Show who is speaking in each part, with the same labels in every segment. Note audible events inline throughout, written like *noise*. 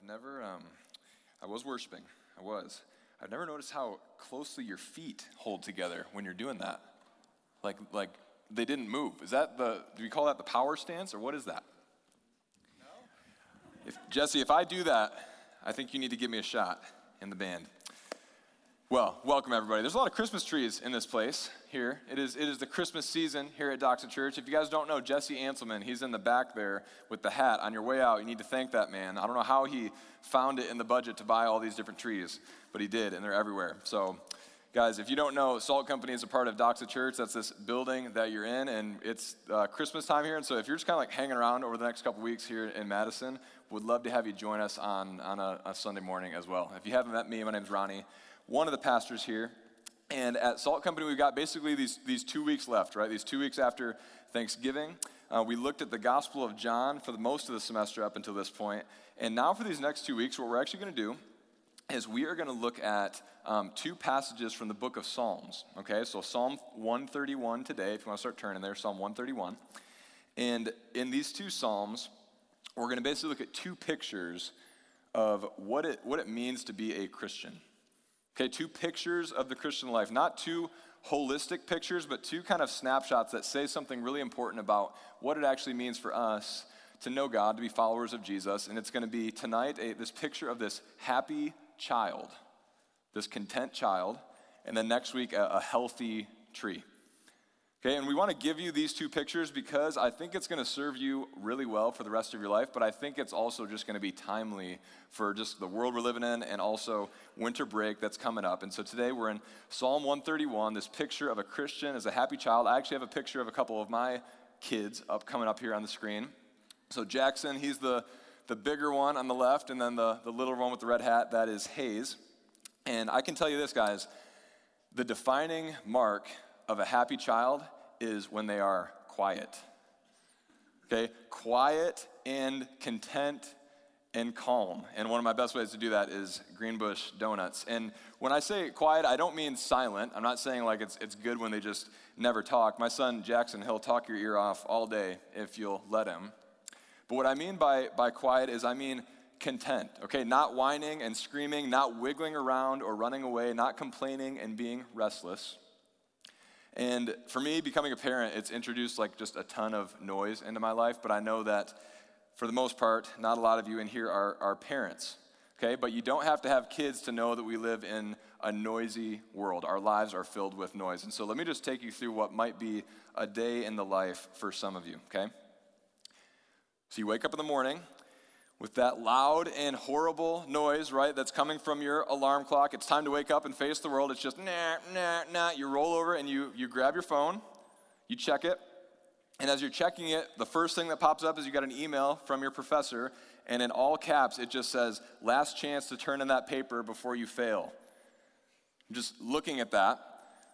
Speaker 1: I've never, um, I was worshiping, I was. I've never noticed how closely your feet hold together when you're doing that. Like, like they didn't move. Is that the, do we call that the power stance or what is that? No. If, Jesse, if I do that, I think you need to give me a shot in the band. Well, welcome everybody. There's a lot of Christmas trees in this place here. It is, it is the Christmas season here at Doxa Church. If you guys don't know Jesse Anselman, he's in the back there with the hat. On your way out, you need to thank that man. I don't know how he found it in the budget to buy all these different trees, but he did, and they're everywhere. So, guys, if you don't know, Salt Company is a part of Doxa Church. That's this building that you're in, and it's uh, Christmas time here. And so, if you're just kind of like hanging around over the next couple weeks here in Madison, would love to have you join us on, on a, a Sunday morning as well. If you haven't met me, my name's Ronnie one of the pastors here. And at Salt Company, we've got basically these, these two weeks left, right? These two weeks after Thanksgiving. Uh, we looked at the Gospel of John for the most of the semester up until this point. And now, for these next two weeks, what we're actually going to do is we are going to look at um, two passages from the book of Psalms. Okay, so Psalm 131 today, if you want to start turning there, Psalm 131. And in these two Psalms, we're going to basically look at two pictures of what it, what it means to be a Christian. Okay, two pictures of the Christian life, not two holistic pictures, but two kind of snapshots that say something really important about what it actually means for us to know God, to be followers of Jesus. And it's going to be tonight a, this picture of this happy child, this content child, and then next week a, a healthy tree. Okay, and we want to give you these two pictures because I think it's going to serve you really well for the rest of your life, but I think it's also just going to be timely for just the world we're living in and also winter break that's coming up. And so today we're in Psalm 131, this picture of a Christian as a happy child. I actually have a picture of a couple of my kids up coming up here on the screen. So Jackson, he's the, the bigger one on the left, and then the, the little one with the red hat, that is Hayes. And I can tell you this, guys, the defining mark of a happy child is when they are quiet. Okay? Quiet and content and calm. And one of my best ways to do that is Greenbush Donuts. And when I say quiet, I don't mean silent. I'm not saying like it's, it's good when they just never talk. My son Jackson, he'll talk your ear off all day if you'll let him. But what I mean by, by quiet is I mean content, okay? Not whining and screaming, not wiggling around or running away, not complaining and being restless. And for me, becoming a parent, it's introduced like just a ton of noise into my life, but I know that for the most part, not a lot of you in here are, are parents, okay? But you don't have to have kids to know that we live in a noisy world. Our lives are filled with noise. And so let me just take you through what might be a day in the life for some of you, okay? So you wake up in the morning, with that loud and horrible noise, right, that's coming from your alarm clock. It's time to wake up and face the world. It's just nah, nah, nah. You roll over and you, you grab your phone, you check it, and as you're checking it, the first thing that pops up is you got an email from your professor, and in all caps, it just says, last chance to turn in that paper before you fail. Just looking at that,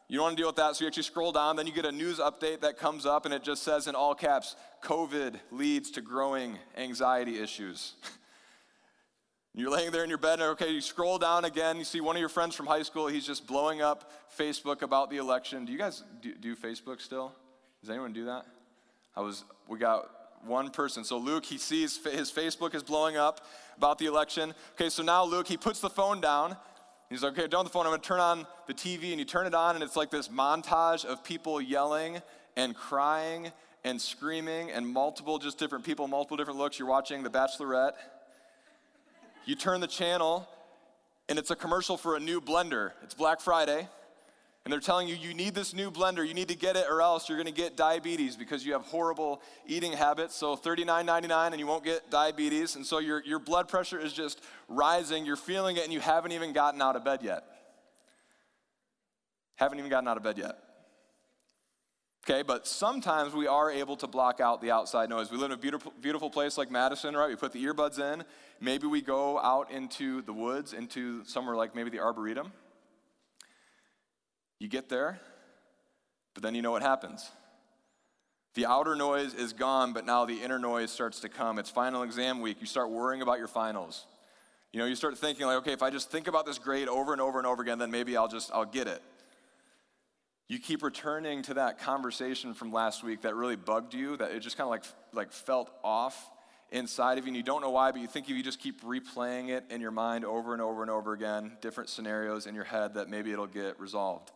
Speaker 1: you don't want to deal with that, so you actually scroll down. Then you get a news update that comes up, and it just says in all caps COVID leads to growing anxiety issues. *laughs* You're laying there in your bed, and okay, you scroll down again. You see one of your friends from high school, he's just blowing up Facebook about the election. Do you guys do, do Facebook still? Does anyone do that? I was, we got one person. So Luke, he sees his Facebook is blowing up about the election. Okay, so now Luke, he puts the phone down He's like, okay, down the phone, I'm gonna turn on the TV, and you turn it on, and it's like this montage of people yelling and crying and screaming and multiple, just different people, multiple different looks. You're watching The Bachelorette. You turn the channel, and it's a commercial for a new blender. It's Black Friday and they're telling you you need this new blender, you need to get it or else you're going to get diabetes because you have horrible eating habits. So $39.99 and you won't get diabetes. And so your, your blood pressure is just rising, you're feeling it, and you haven't even gotten out of bed yet. Haven't even gotten out of bed yet. Okay, but sometimes we are able to block out the outside noise. We live in a beautiful, beautiful place like Madison, right? We put the earbuds in. Maybe we go out into the woods, into somewhere like maybe the Arboretum you get there, but then you know what happens. The outer noise is gone, but now the inner noise starts to come. It's final exam week. You start worrying about your finals. You know, you start thinking like, okay, if I just think about this grade over and over and over again, then maybe I'll just I'll get it. You keep returning to that conversation from last week that really bugged you, that it just kind of like like felt off inside of you and you don't know why, but you think if you just keep replaying it in your mind over and over and over again, different scenarios in your head, that maybe it'll get resolved.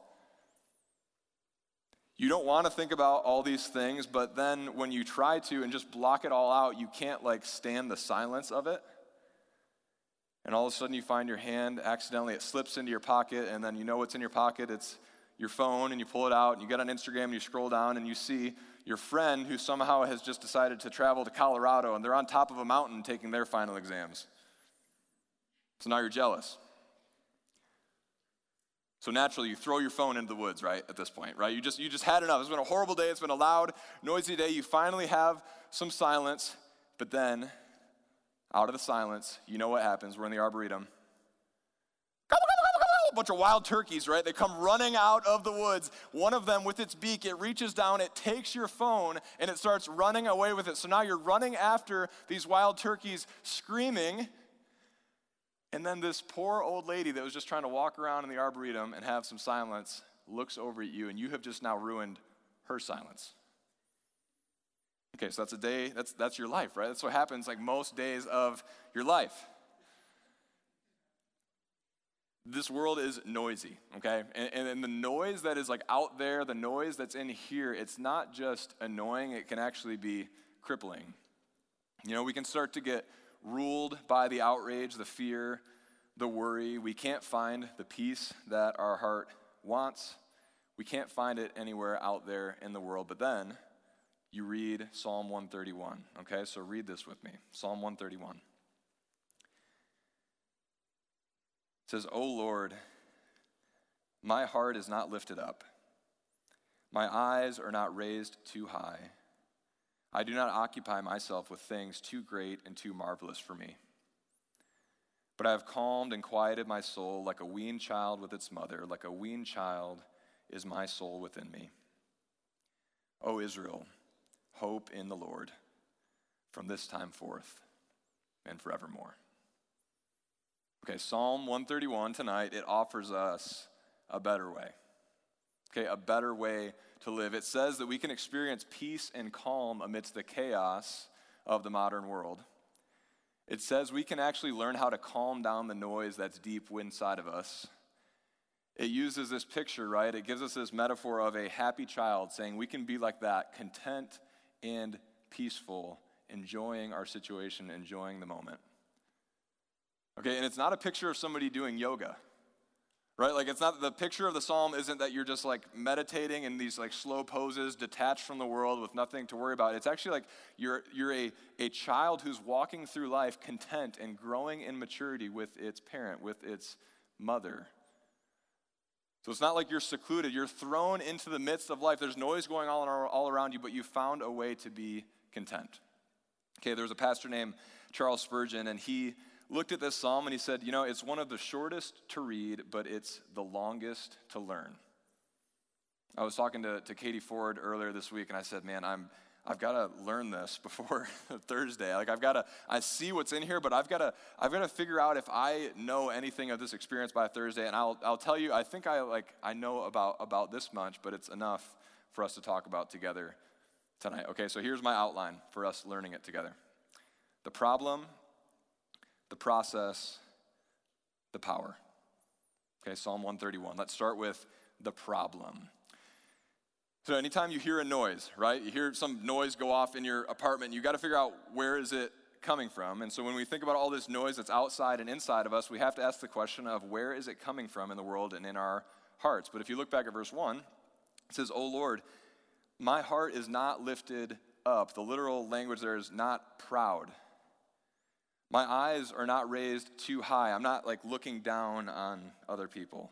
Speaker 1: You don't want to think about all these things, but then when you try to and just block it all out, you can't like stand the silence of it. And all of a sudden you find your hand accidentally, it slips into your pocket, and then you know what's in your pocket. It's your phone, and you pull it out, and you get on Instagram, and you scroll down, and you see your friend who somehow has just decided to travel to Colorado and they're on top of a mountain taking their final exams. So now you're jealous. So naturally, you throw your phone into the woods, right, at this point, right? You just, you just had enough. It's been a horrible day. It's been a loud, noisy day. You finally have some silence, but then out of the silence, you know what happens. We're in the Arboretum a bunch of wild turkeys, right? They come running out of the woods. One of them, with its beak, it reaches down, it takes your phone, and it starts running away with it. So now you're running after these wild turkeys, screaming. And then this poor old lady that was just trying to walk around in the arboretum and have some silence looks over at you, and you have just now ruined her silence. Okay, so that's a day, that's, that's your life, right? That's what happens like most days of your life this world is noisy, okay? And, and, and, the noise that is like out there, the noise that's in here, it's not just annoying, it can actually be crippling. You know, we can start to get ruled by the outrage, the fear, the worry. We can't find the peace that our heart wants. We can't find it anywhere out there in the world. But then you read Psalm 131, okay? So read this with me Psalm 131. says, O Lord, my heart is not lifted up, my eyes are not raised too high. I do not occupy myself with things too great and too marvelous for me. But I have calmed and quieted my soul like a weaned child with its mother, like a weaned child is my soul within me. O Israel, hope in the Lord from this time forth and forevermore. Okay, Psalm 131 tonight, it offers us a better way. Okay, a better way to live. It says that we can experience peace and calm amidst the chaos of the modern world. It says we can actually learn how to calm down the noise that's deep inside of us. It uses this picture, right? It gives us this metaphor of a happy child saying we can be like that, content and peaceful, enjoying our situation, enjoying the moment. Okay, and it's not a picture of somebody doing yoga. Right? Like it's not the picture of the psalm isn't that you're just like meditating in these like slow poses, detached from the world with nothing to worry about. It's actually like you're you're a, a child who's walking through life content and growing in maturity with its parent, with its mother. So it's not like you're secluded. You're thrown into the midst of life. There's noise going on all around you, but you found a way to be content. Okay, there was a pastor named Charles Spurgeon, and he looked at this psalm and he said, You know, it's one of the shortest to read, but it's the longest to learn. I was talking to, to Katie Ford earlier this week and I said, Man, I'm, I've got to learn this *laughs* before Thursday. Like I've got to, I see what's in here, but I've got to, I've got to figure out if I know anything of this experience by Thursday. And I'll, I'll tell you, I think I like, I know about, about this much, but it's enough for us to talk about together tonight. Okay, so here's my outline for us learning it together. The problem the process, the power. Okay, Psalm 131. Let's start with the problem. So anytime you hear a noise, right? You hear some noise go off in your apartment, you got to figure out where is it coming from. And so when we think about all this noise that's outside and inside of us, we have to ask the question of where is it coming from in the world and in our hearts. But if you look back at verse 1, it says, "Oh Lord, my heart is not lifted up." The literal language there is not proud. My eyes are not raised too high. I'm not like looking down on other people.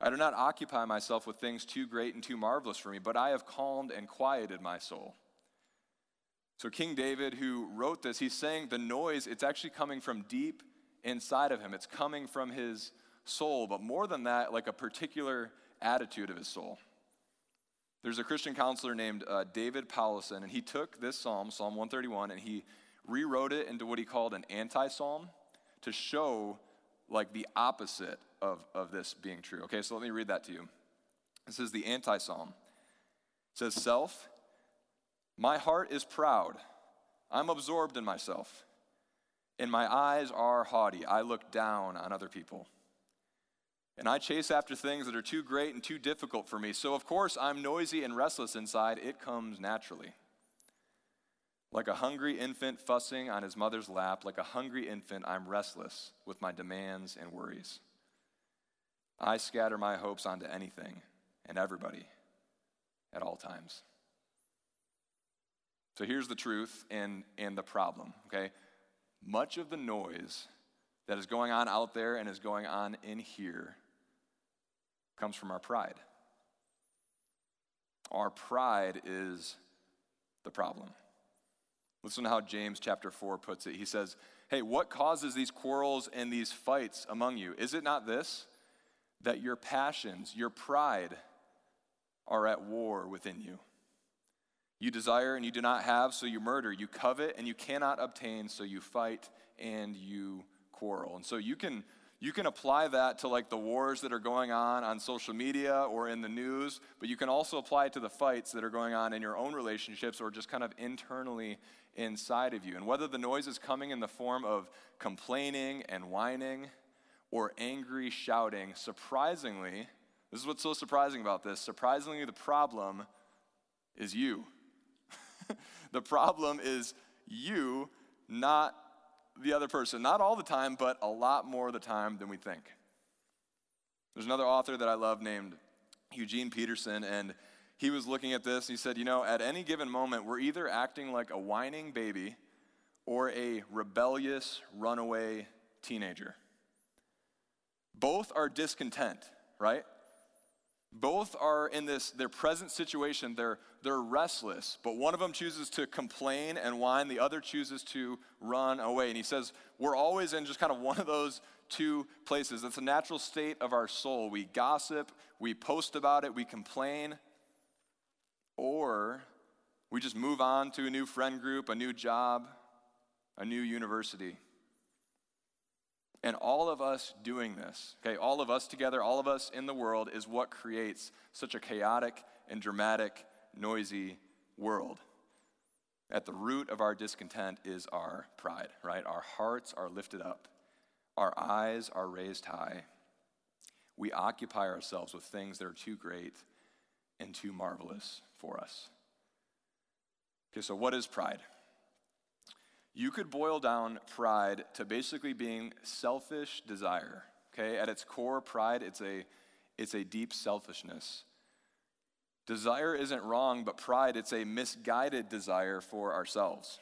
Speaker 1: I do not occupy myself with things too great and too marvelous for me, but I have calmed and quieted my soul. So, King David, who wrote this, he's saying the noise, it's actually coming from deep inside of him. It's coming from his soul, but more than that, like a particular attitude of his soul. There's a Christian counselor named uh, David Powlison, and he took this psalm, Psalm 131, and he rewrote it into what he called an anti psalm to show like the opposite of, of this being true. Okay, so let me read that to you. This is the anti psalm. It says, Self, my heart is proud. I'm absorbed in myself. And my eyes are haughty. I look down on other people. And I chase after things that are too great and too difficult for me. So, of course, I'm noisy and restless inside. It comes naturally. Like a hungry infant fussing on his mother's lap, like a hungry infant, I'm restless with my demands and worries. I scatter my hopes onto anything and everybody at all times. So here's the truth and, and the problem, okay? Much of the noise that is going on out there and is going on in here comes from our pride. Our pride is the problem. Listen to how James chapter 4 puts it. He says, Hey, what causes these quarrels and these fights among you? Is it not this? That your passions, your pride, are at war within you. You desire and you do not have, so you murder. You covet and you cannot obtain, so you fight and you quarrel. And so you can you can apply that to like the wars that are going on on social media or in the news, but you can also apply it to the fights that are going on in your own relationships or just kind of internally inside of you. And whether the noise is coming in the form of complaining and whining or angry shouting, surprisingly, this is what's so surprising about this. Surprisingly, the problem is you. *laughs* the problem is you, not the other person. Not all the time, but a lot more of the time than we think. There's another author that I love named Eugene Peterson, and he was looking at this. And he said, You know, at any given moment, we're either acting like a whining baby or a rebellious runaway teenager. Both are discontent, right? Both are in this, their present situation, they're, they're restless, but one of them chooses to complain and whine, the other chooses to run away. And he says, We're always in just kind of one of those two places. It's a natural state of our soul. We gossip, we post about it, we complain, or we just move on to a new friend group, a new job, a new university. And all of us doing this, okay, all of us together, all of us in the world, is what creates such a chaotic and dramatic, noisy world. At the root of our discontent is our pride, right? Our hearts are lifted up, our eyes are raised high. We occupy ourselves with things that are too great and too marvelous for us. Okay, so what is pride? You could boil down pride to basically being selfish desire. Okay, at its core, pride it's a it's a deep selfishness. Desire isn't wrong, but pride it's a misguided desire for ourselves.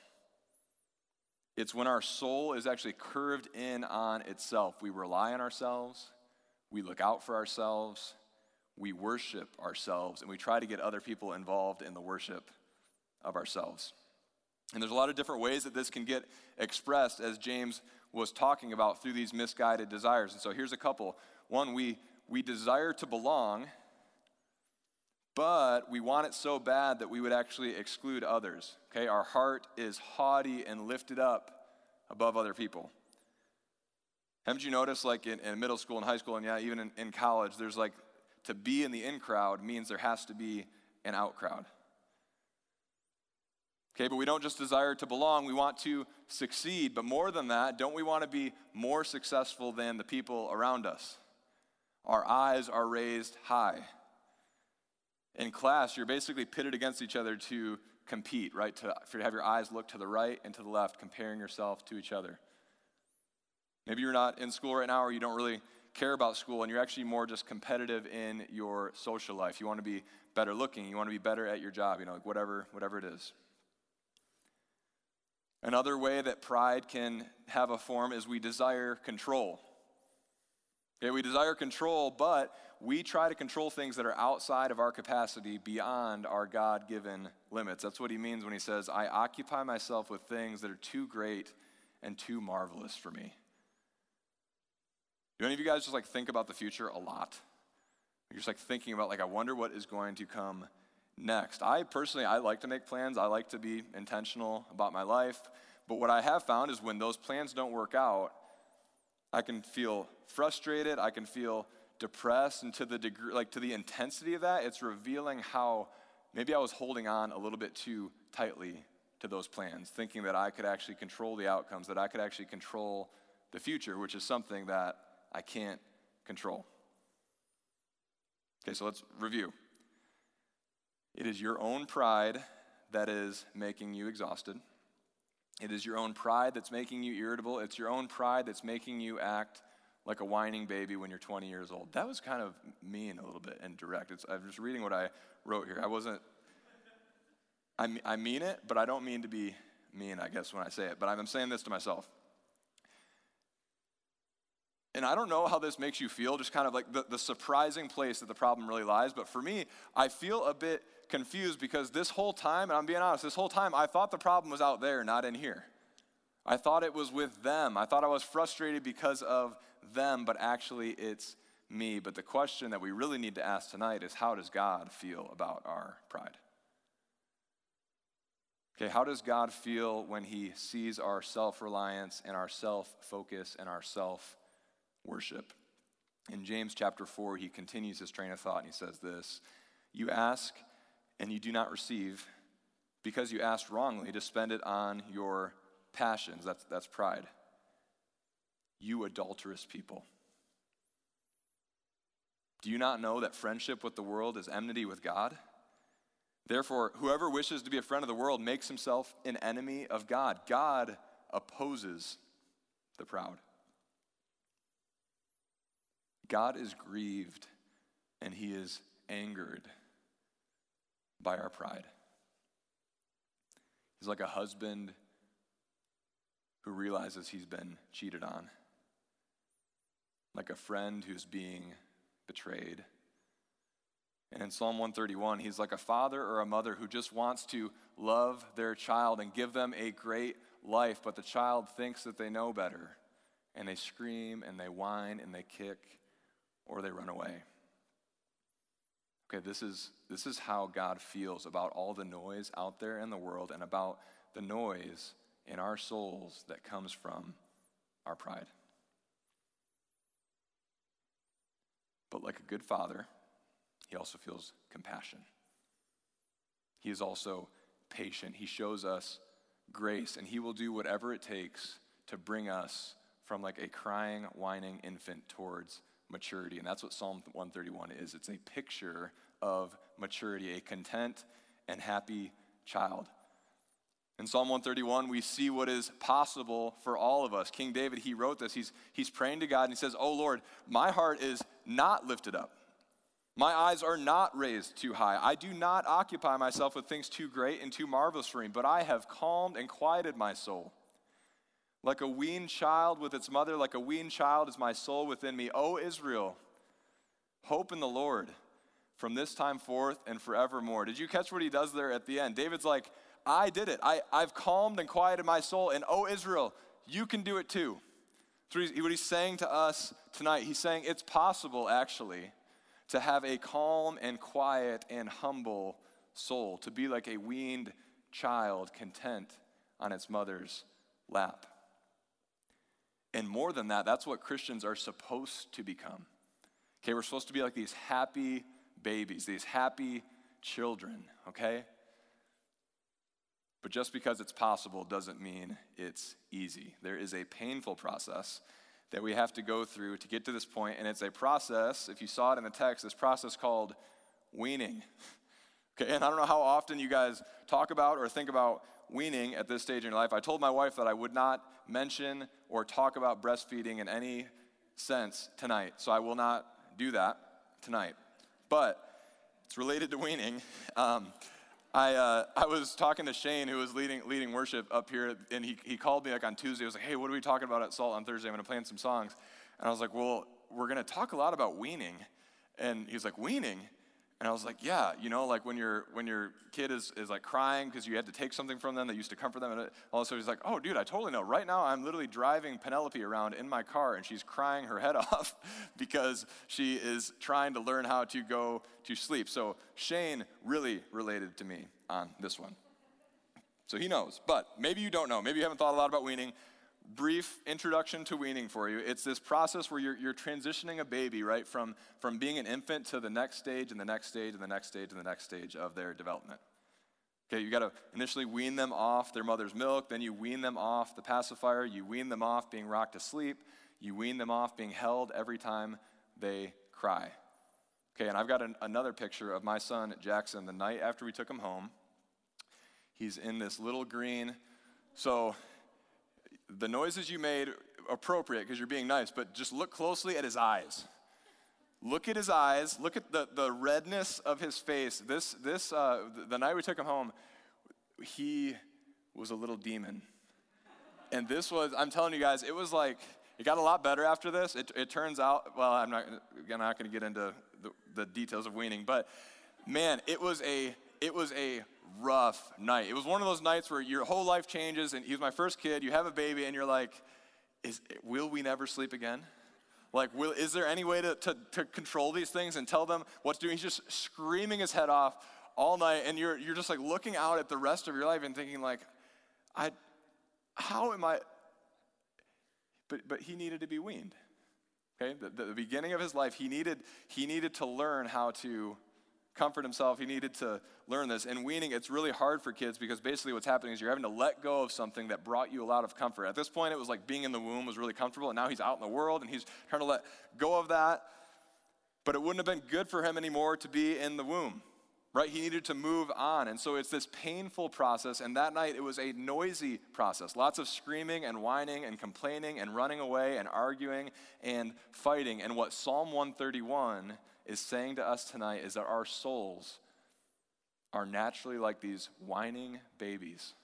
Speaker 1: It's when our soul is actually curved in on itself. We rely on ourselves, we look out for ourselves, we worship ourselves, and we try to get other people involved in the worship of ourselves. And there's a lot of different ways that this can get expressed, as James was talking about through these misguided desires. And so here's a couple. One, we, we desire to belong, but we want it so bad that we would actually exclude others. Okay, our heart is haughty and lifted up above other people. Haven't you noticed, like in, in middle school and high school, and yeah, even in, in college, there's like to be in the in crowd means there has to be an out crowd. Okay, but we don't just desire to belong, we want to succeed. But more than that, don't we want to be more successful than the people around us? Our eyes are raised high. In class, you're basically pitted against each other to compete, right? To, to have your eyes look to the right and to the left, comparing yourself to each other. Maybe you're not in school right now or you don't really care about school and you're actually more just competitive in your social life. You want to be better looking, you want to be better at your job, you know, like whatever, whatever it is. Another way that pride can have a form is we desire control. Okay, we desire control, but we try to control things that are outside of our capacity, beyond our God given limits. That's what he means when he says, I occupy myself with things that are too great and too marvelous for me. Do any of you guys just like think about the future a lot? You're just like thinking about, like, I wonder what is going to come next. I personally, I like to make plans. I like to be intentional about my life. But what I have found is when those plans don't work out, I can feel frustrated. I can feel depressed. And to the degree, like to the intensity of that, it's revealing how maybe I was holding on a little bit too tightly to those plans, thinking that I could actually control the outcomes, that I could actually control the future, which is something that I can't control. Okay, so let's review. It is your own pride that is making you exhausted. It is your own pride that's making you irritable. It's your own pride that's making you act like a whining baby when you're 20 years old. That was kind of mean a little bit and direct. It's, I'm just reading what I wrote here. I wasn't, I, I mean it, but I don't mean to be mean, I guess, when I say it. But I'm saying this to myself. And I don't know how this makes you feel, just kind of like the, the surprising place that the problem really lies. But for me, I feel a bit confused because this whole time, and I'm being honest, this whole time I thought the problem was out there, not in here. I thought it was with them. I thought I was frustrated because of them, but actually it's me. But the question that we really need to ask tonight is how does God feel about our pride? Okay, how does God feel when he sees our self reliance and our self focus and our self worship. In James chapter 4, he continues his train of thought and he says this You ask and you do not receive because you asked wrongly to spend it on your passions. That's, that's pride. You adulterous people. Do you not know that friendship with the world is enmity with God? Therefore, whoever wishes to be a friend of the world makes himself an enemy of God. God opposes the proud. God is grieved and he is angered by our pride. He's like a husband who realizes he's been cheated on, like a friend who's being betrayed. And in Psalm 131, he's like a father or a mother who just wants to love their child and give them a great life, but the child thinks that they know better. And they scream and they whine and they kick or they run away. Okay, this is, this is how God feels about all the noise out there in the world and about the noise in our souls that comes from our pride. But like a good father, he also feels compassion. He is also patient. He shows us grace, and he will do whatever it takes to bring us from like a crying, whining infant towards maturity. And that's what Psalm 131 is it's a picture of maturity, a content and happy child. In Psalm 131, we see what is possible for all of us. King David, he wrote this. He's, he's praying to God and he says, Oh Lord, my heart is not lifted up. My eyes are not raised too high. I do not occupy myself with things too great and too marvelous for me, but I have calmed and quieted my soul. Like a weaned child with its mother, like a weaned child is my soul within me. O Israel, hope in the Lord from this time forth and forevermore. Did you catch what he does there at the end? David's like, I did it. I, I've calmed and quieted my soul. And O Israel, you can do it too. So what he's saying to us tonight, he's saying it's possible actually to have a calm and quiet and humble soul, to be like a weaned child content on its mother's lap. And more than that, that's what Christians are supposed to become. Okay, we're supposed to be like these happy babies, these happy children, okay? But just because it's possible doesn't mean it's easy. There is a painful process that we have to go through to get to this point, and it's a process, if you saw it in the text, this process called weaning. *laughs* Okay, and I don't know how often you guys talk about or think about weaning at this stage in your life. I told my wife that I would not mention or talk about breastfeeding in any sense tonight, so I will not do that tonight. But it's related to weaning. *laughs* Um, I, uh, I was talking to Shane, who was leading, leading worship up here, and he, he called me like on Tuesday. He was like, hey, what are we talking about at Salt on Thursday? I'm going to play some songs. And I was like, well, we're going to talk a lot about weaning. And he was like, weaning? And I was like, yeah, you know, like when your when your kid is, is like crying because you had to take something from them that used to comfort them. And all of a sudden he's like, oh, dude, I totally know. Right now I'm literally driving Penelope around in my car and she's crying her head *laughs* off because she is trying to learn how to go to sleep. So Shane really related to me on this one. So he knows. But maybe you don't know. Maybe you haven't thought a lot about weaning brief introduction to weaning for you. It's this process where you're, you're transitioning a baby, right, from, from being an infant to the next stage and the next stage and the next stage and the next stage of their development. Okay, you got to initially wean them off their mother's milk, then you wean them off the pacifier, you wean them off being rocked to sleep, you wean them off being held every time they cry. Okay, and I've got an, another picture of my son Jackson the night after we took him home. He's in this little green. So the noises you made appropriate because you're being nice, but just look closely at his eyes. Look at his eyes. Look at the, the redness of his face. This, this, uh, the night we took him home, he was a little demon. And this was, I'm telling you guys, it was like, it got a lot better after this. It, it turns out, well, I'm not, not going to get into the, the details of weaning, but man, it was a, it was a rough night. It was one of those nights where your whole life changes, and he was my first kid. You have a baby, and you're like, is, will we never sleep again? Like, will, is there any way to, to, to control these things and tell them what to do? He's just screaming his head off all night, and you're, you're just like looking out at the rest of your life and thinking, like, I, how am I? But, but he needed to be weaned. Okay, the, the beginning of his life, he needed, he needed to learn how to comfort himself. He needed to learn this. And weaning, it's really hard for kids because basically what's happening is you're having to let go of something that brought you a lot of comfort. At this point, it was like being in the womb was really comfortable, and now he's out in the world and he's trying to let go of that. But it wouldn't have been good for him anymore to be in the womb, right? He needed to move on. And so it's this painful process. And that night, it was a noisy process. Lots of screaming and whining and complaining and running away and arguing and fighting. And what Psalm 131 is saying to us tonight is that our souls are naturally like these whining babies.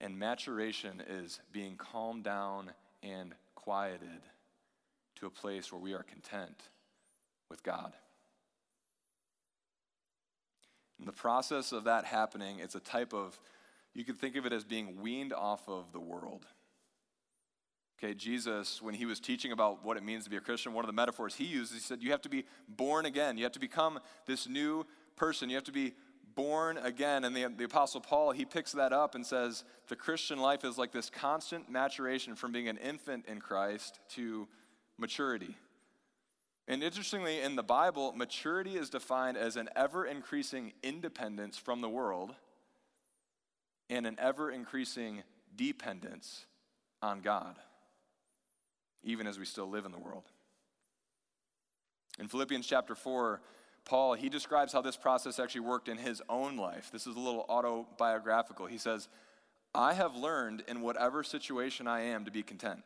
Speaker 1: And maturation is being calmed down and quieted to a place where we are content with God. In the process of that happening, it's a type of, you could think of it as being weaned off of the world. Okay, Jesus, when he was teaching about what it means to be a Christian, one of the metaphors he used, he said, You have to be born again. You have to become this new person. You have to be born again. And the, the Apostle Paul, he picks that up and says, The Christian life is like this constant maturation from being an infant in Christ to maturity. And interestingly, in the Bible, maturity is defined as an ever increasing independence from the world and an ever increasing dependence on God even as we still live in the world. In Philippians chapter 4, Paul, he describes how this process actually worked in his own life. This is a little autobiographical. He says, I have learned in whatever situation I am to be content.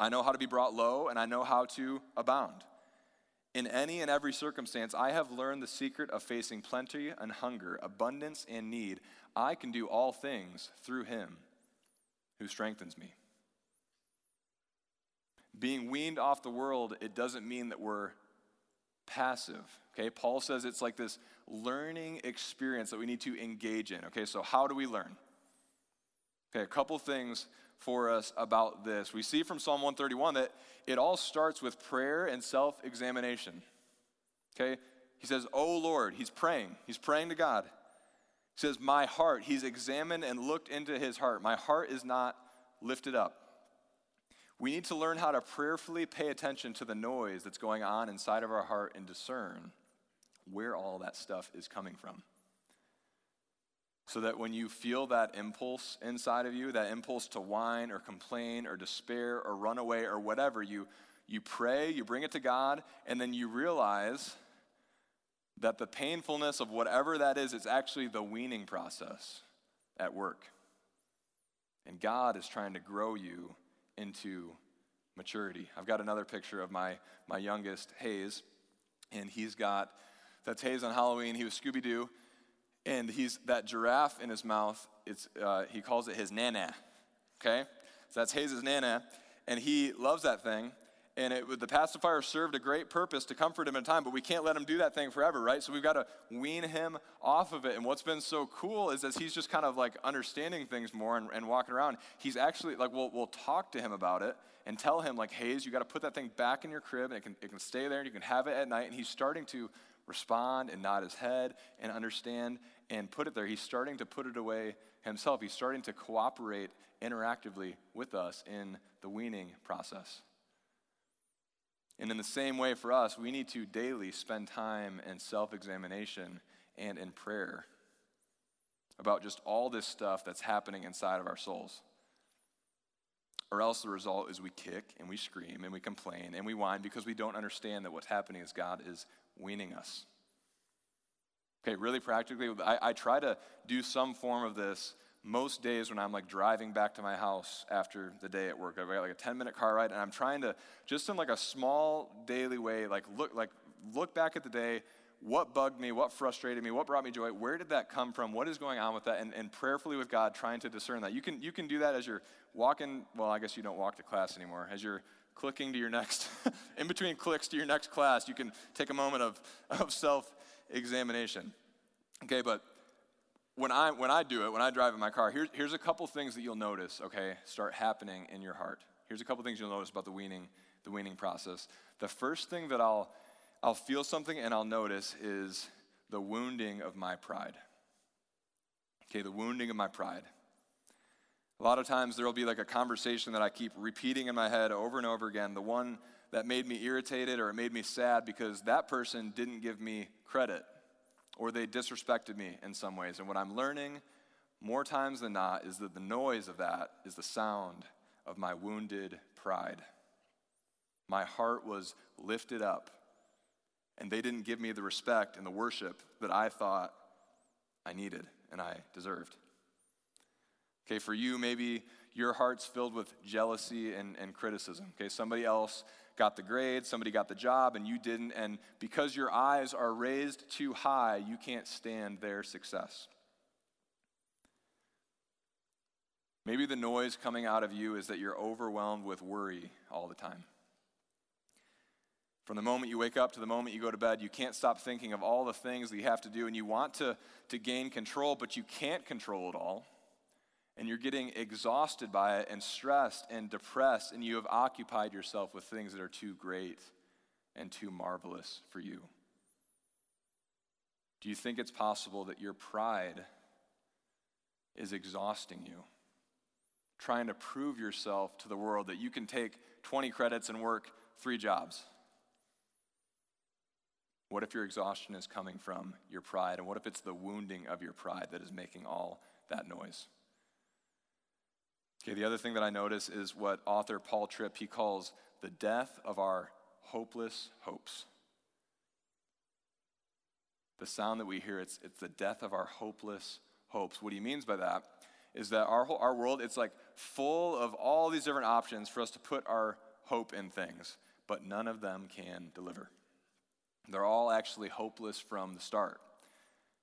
Speaker 1: I know how to be brought low, and I know how to abound. In any and every circumstance, I have learned the secret of facing plenty and hunger, abundance and need. I can do all things through him who strengthens me being weaned off the world, it doesn't mean that we're passive. Okay, Paul says it's like this learning experience that we need to engage in. Okay, so how do we learn? Okay, a couple things for us about this. We see from Psalm 131 that it all starts with prayer and self examination. Okay, he says, Oh Lord, he's praying, he's praying to God. He says, My heart, he's examined and looked into his heart. My heart is not lifted up. We need to learn how to prayerfully pay attention to the noise that's going on inside of our heart and discern where all that stuff is coming from. So that when you feel that impulse inside of you, that impulse to whine or complain or despair or run away or whatever, you, you pray, you bring it to God, and then you realize that the painfulness of whatever that is, is actually the weaning process at work. And God is trying to grow you into maturity. I've got another picture of my, my youngest, Hayes, and he's got, that's Hayes on Halloween. He was Scooby Doo, and he's that giraffe in his mouth. It's, uh, he calls it his nana, okay? So that's Hayes's nana, and he loves that thing and it, the pacifier served a great purpose to comfort him in time, but we can't let him do that thing forever, right? So we've got to wean him off of it. And what's been so cool is as he's just kind of like understanding things more and, and walking around, he's actually like, we'll, we'll talk to him about it and tell him, like, Hayes, you got to put that thing back in your crib and it can, it can stay there and you can have it at night. And he's starting to respond and nod his head and understand and put it there. He's starting to put it away himself. He's starting to cooperate interactively with us in the weaning process. And in the same way for us, we need to daily spend time in self examination and in prayer about just all this stuff that's happening inside of our souls. Or else the result is we kick and we scream and we complain and we whine because we don't understand that what's happening is God is weaning us. Okay, really practically, I, I try to do some form of this most days when I'm like driving back to my house after the day at work. I've got like a 10 minute car ride and I'm trying to just in like a small daily way, like look, like look back at the day, what bugged me, what frustrated me, what brought me joy, where did that come from, what is going on with that, and, and prayerfully with God trying to discern that. You can, you can do that as you're walking, well, I guess you don't walk to class anymore, as you're clicking to your next, *laughs* in between clicks to your next class, you can take a moment of, of self examination. Okay, but when I, when I do it, when I drive in my car, here's, here's a couple things that you'll notice, okay, start happening in your heart. Here's a couple things you'll notice about the weaning, the weaning process. The first thing that I'll, I'll feel something and I'll notice is the wounding of my pride. Okay, the wounding of my pride. A lot of times there will be like a conversation that I keep repeating in my head over and over again, the one that made me irritated or it made me sad because that person didn't give me credit or they disrespected me in some ways. And what I'm learning more times than not is that the noise of that is the sound of my wounded pride. My heart was lifted up, and they didn't give me the respect and the worship that I thought I needed and I deserved. Okay, for you, maybe your heart's filled with jealousy and, and criticism. Okay, somebody else got the grade, somebody got the job, and you didn't. And because your eyes are raised too high, you can't stand their success. Maybe the noise coming out of you is that you're overwhelmed with worry all the time. From the moment you wake up to the moment you go to bed, you can't stop thinking of all the things that you have to do, and you want to, to gain control, but you can't control it all and you're getting exhausted by it and stressed and depressed, and you have occupied yourself with things that are too great and too marvelous for you? Do you think it's possible that your pride is exhausting you? Trying to prove yourself to the world that you can take 20 credits and work three jobs. What if your exhaustion is coming from your pride? And what if it's the wounding of your pride that is making all that noise? Okay, the other thing that I notice is what author Paul Tripp he calls the death of our hopeless hopes. The sound that we hear, it's, it's the death of our hopeless hopes. What he means by that is that our, whole, our world, it's like full of all these different options for us to put our hope in things, but none of them can deliver. They're all actually hopeless from the start.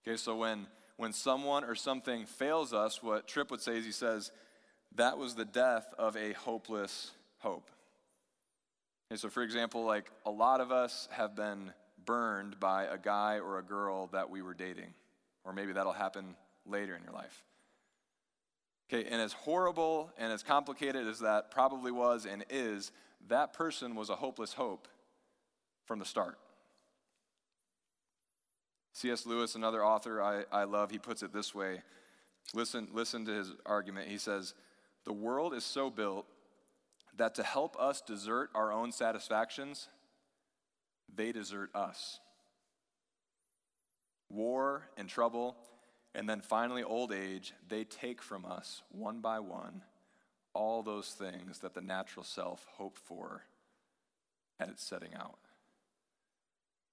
Speaker 1: Okay, so when, when someone or something fails us, what Tripp would say is he says, that was the death of a hopeless hope. So, for example, like a lot of us have been burned by a guy or a girl that we were dating, or maybe that'll happen later in your life. Okay, and as horrible and as complicated as that probably was and is, that person was a hopeless hope from the start. C.S. Lewis, another author I, I love, he puts it this way. Listen, listen to his argument. He says, the world is so built that to help us desert our own satisfactions, they desert us. War and trouble, and then finally old age, they take from us one by one all those things that the natural self hoped for at its setting out.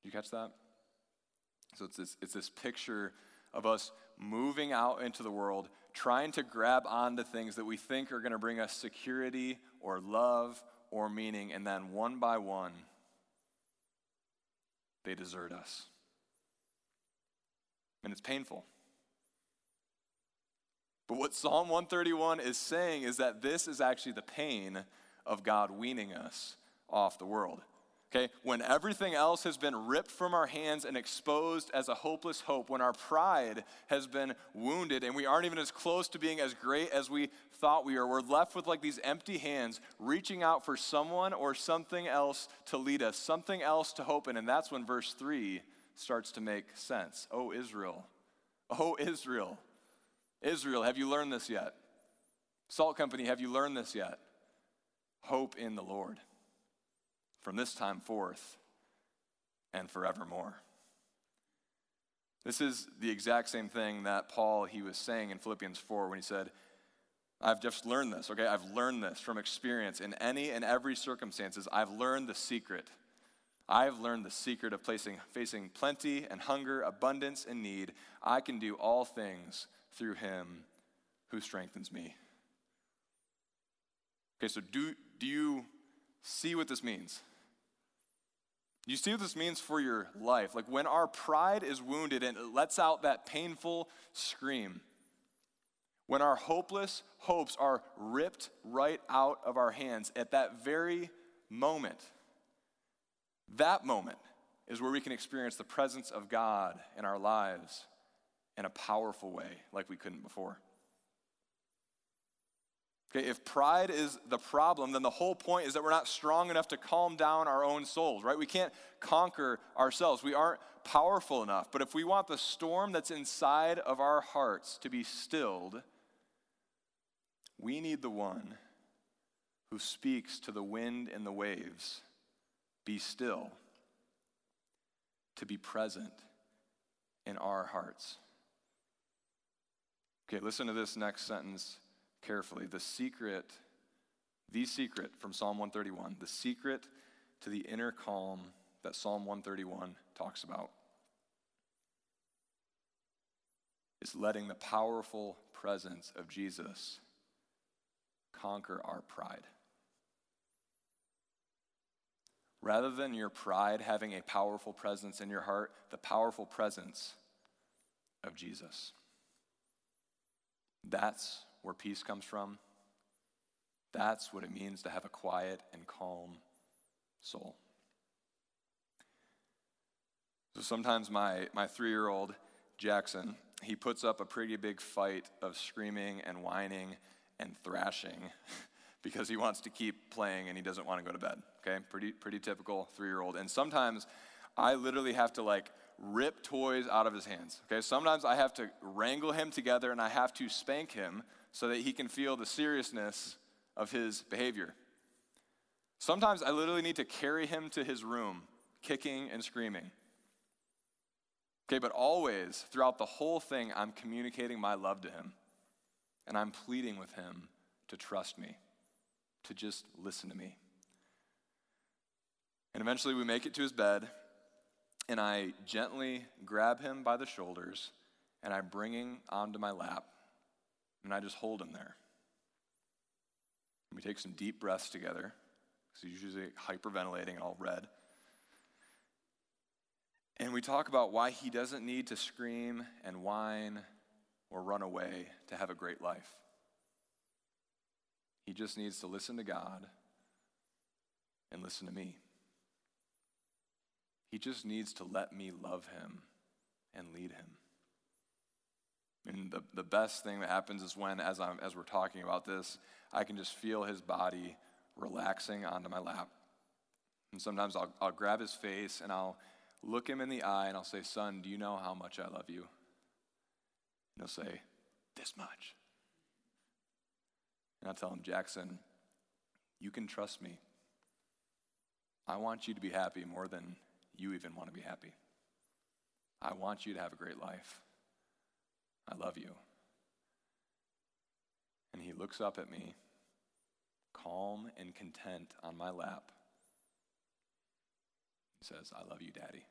Speaker 1: Did you catch that? So it's this, it's this picture of us moving out into the world, trying to grab onto things that we think are going to bring us security or love or meaning, and then one by one, they desert us. And it's painful. But what Psalm 131 is saying is that this is actually the pain of God weaning us off the world. Okay, when everything else has been ripped from our hands and exposed as a hopeless hope, when our pride has been wounded and we aren't even as close to being as great as we thought we were, we're left with like these empty hands, reaching out for someone or something else to lead us, something else to hope in. And that's when verse 3 starts to make sense. Oh, Israel. Oh, Israel. Israel, have you learned this yet? Salt Company, have you learned this yet? Hope in the Lord from this time forth and forevermore. This is the exact same thing that Paul he was saying in Philippians 4 when he said, I've just learned this, okay? I've learned this from experience. In any and every circumstances, I've learned the secret. I've learned the secret of placing, facing plenty and hunger, abundance and need. I can do all things through him who strengthens me. Okay, so do, do you see what this means? You see what this means for your life? Like when our pride is wounded and it lets out that painful scream, when our hopeless hopes are ripped right out of our hands at that very moment, that moment is where we can experience the presence of God in our lives in a powerful way like we couldn't before. Okay, if pride is the problem, then the whole point is that we're not strong enough to calm down our own souls, right? We can't conquer ourselves. We aren't powerful enough. But if we want the storm that's inside of our hearts to be stilled, we need the one who speaks to the wind and the waves be still, to be present in our hearts. Okay, listen to this next sentence carefully. The secret, the secret from Psalm 131, the secret to the inner calm that Psalm 131 talks about is letting the powerful presence of Jesus conquer our pride. Rather than your pride having a powerful presence in your heart, the powerful presence of Jesus. That's where peace comes from. That's what it means to have a quiet and calm soul. So sometimes my, my three year old Jackson, he puts up a pretty big fight of screaming and whining and thrashing *laughs* because he wants to keep playing and he doesn't want to go to bed. Okay, pretty, pretty typical three year old. And sometimes I literally have to like rip toys out of his hands. Okay, sometimes I have to wrangle him together and I have to spank him so that he can feel the seriousness of his behavior. Sometimes I literally need to carry him to his room, kicking and screaming. Okay, but always, throughout the whole thing, I'm communicating my love to him. And I'm pleading with him to trust me, to just listen to me. And eventually we make it to his bed, and I gently grab him by the shoulders, and I bring him onto my lap, and I just hold him there. And we take some deep breaths together, because he's usually hyperventilating and all red. And we talk about why he doesn't need to scream and whine or run away to have a great life. He just needs to listen to God and listen to me. He just needs to let me love him and lead him. And the, the best thing that happens is when, as, I'm, as we're talking about this, I can just feel his body relaxing onto my lap. And sometimes I'll, I'll grab his face and I'll look him in the eye and I'll say, Son, do you know how much I love you? And he'll say, This much. And I'll tell him, Jackson, you can trust me. I want you to be happy more than you even want to be happy. I want you to have a great life. I love you. And he looks up at me, calm and content on my lap. He says, I love you, Daddy.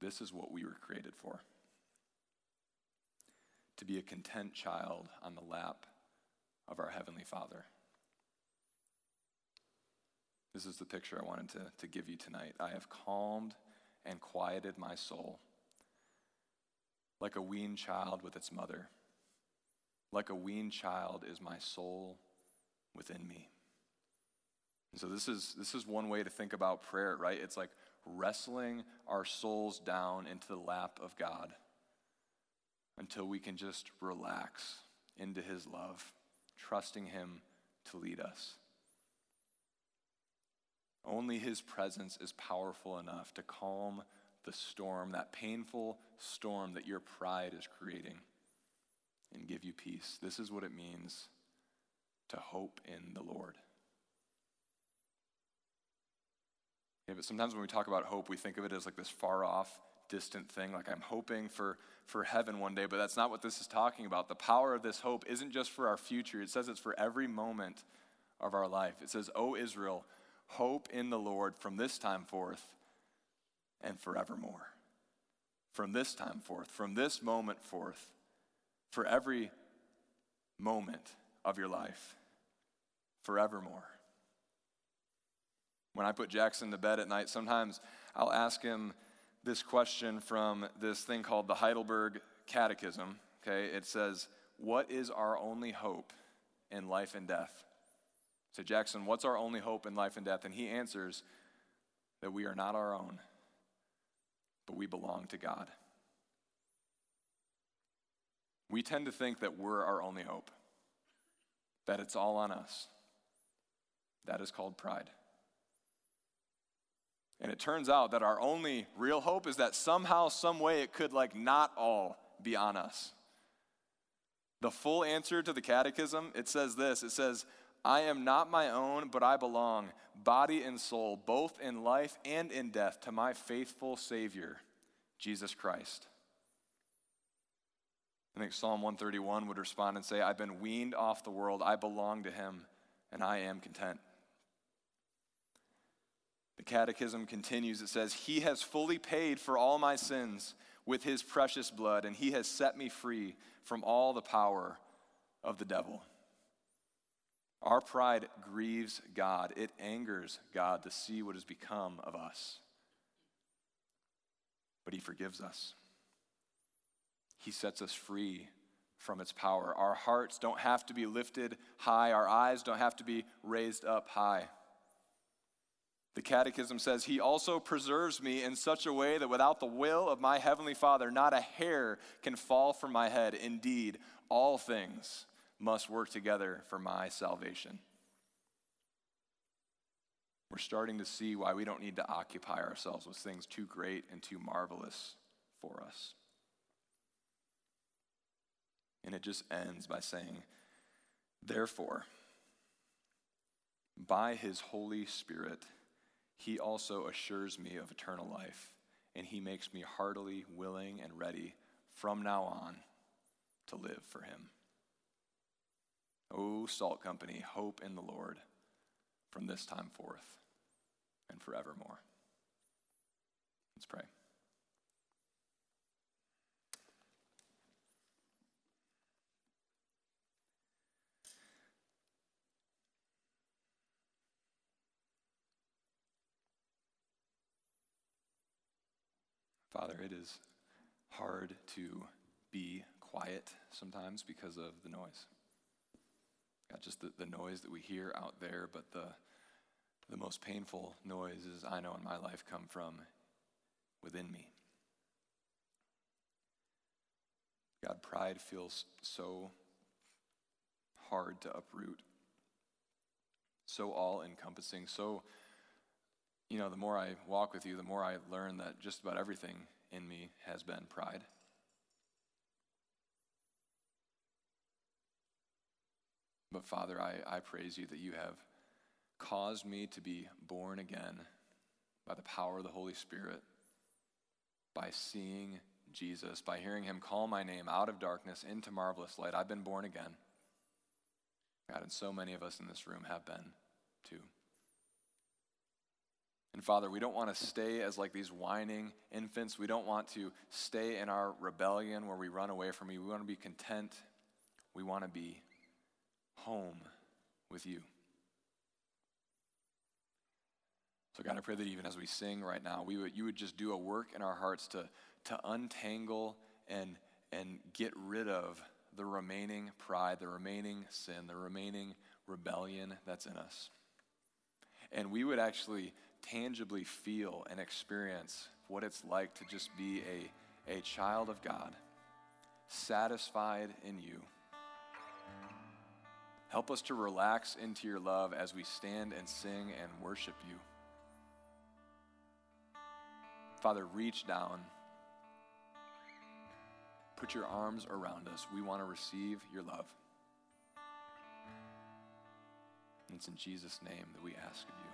Speaker 1: This is what we were created for to be a content child on the lap of our Heavenly Father. This is the picture I wanted to, to give you tonight. I have calmed and quieted my soul like a weaned child with its mother. Like a weaned child is my soul within me. And so this is this is one way to think about prayer, right? It's like wrestling our souls down into the lap of God until we can just relax into his love, trusting him to lead us. Only his presence is powerful enough to calm the storm, that painful storm that your pride is creating, and give you peace. This is what it means to hope in the Lord. Yeah, but sometimes when we talk about hope, we think of it as like this far off, distant thing, like I'm hoping for, for heaven one day, but that's not what this is talking about. The power of this hope isn't just for our future, it says it's for every moment of our life. It says, O Israel, hope in the Lord from this time forth and forevermore. From this time forth, from this moment forth, for every moment of your life, forevermore. When I put Jackson to bed at night, sometimes I'll ask him this question from this thing called the Heidelberg Catechism. Okay, it says, What is our only hope in life and death? So, Jackson, what's our only hope in life and death? And he answers that we are not our own, but we belong to God. We tend to think that we're our only hope, that it's all on us. That is called pride. And it turns out that our only real hope is that somehow, some way, it could like not all be on us. The full answer to the catechism, it says this it says, I am not my own, but I belong, body and soul, both in life and in death, to my faithful Savior, Jesus Christ. I think Psalm 131 would respond and say, I've been weaned off the world, I belong to Him, and I am content. The Catechism continues. It says, He has fully paid for all my sins with His precious blood, and He has set me free from all the power of the devil. Our pride grieves God. It angers God to see what has become of us. But He forgives us, He sets us free from its power. Our hearts don't have to be lifted high, our eyes don't have to be raised up high. The Catechism says, He also preserves me in such a way that without the will of my Heavenly Father, not a hair can fall from my head. Indeed, all things must work together for my salvation. We're starting to see why we don't need to occupy ourselves with things too great and too marvelous for us. And it just ends by saying, Therefore, by his Holy Spirit, he also assures me of eternal life, and he makes me heartily willing and ready from now on to live for him. O Salt Company, hope in the Lord from this time forth and forevermore. Let's pray. Father, it is hard to be quiet sometimes because of the noise. God, just the, the noise that we hear out there, but the, the most painful noises I know in my life come from within me. God, pride feels so hard to uproot, so all encompassing, so you know, the more I walk with you, the more I learn that just about everything in me has been pride. But Father, I, I praise you that you have caused me to be born again by the power of the Holy Spirit, by seeing Jesus, by hearing him call my name out of darkness into marvelous light. I've been born again. God, and so many of us in this room have been too. And Father, we don't want to stay as like these whining infants. We don't want to stay in our rebellion where we run away from you. We want to be content. We want to be home with you. So, God, I pray that even as we sing right now, we would, you would just do a work in our hearts to, to untangle and, and get rid of the remaining pride, the remaining sin, the remaining rebellion that's in us. And we would actually tangibly feel and experience what it's like to just be a, a child of God, satisfied in you. Help us to relax into your love as we stand and sing and worship you. Father, reach down. Put your arms around us. We want to receive your love. And it's in Jesus' name that we ask of you.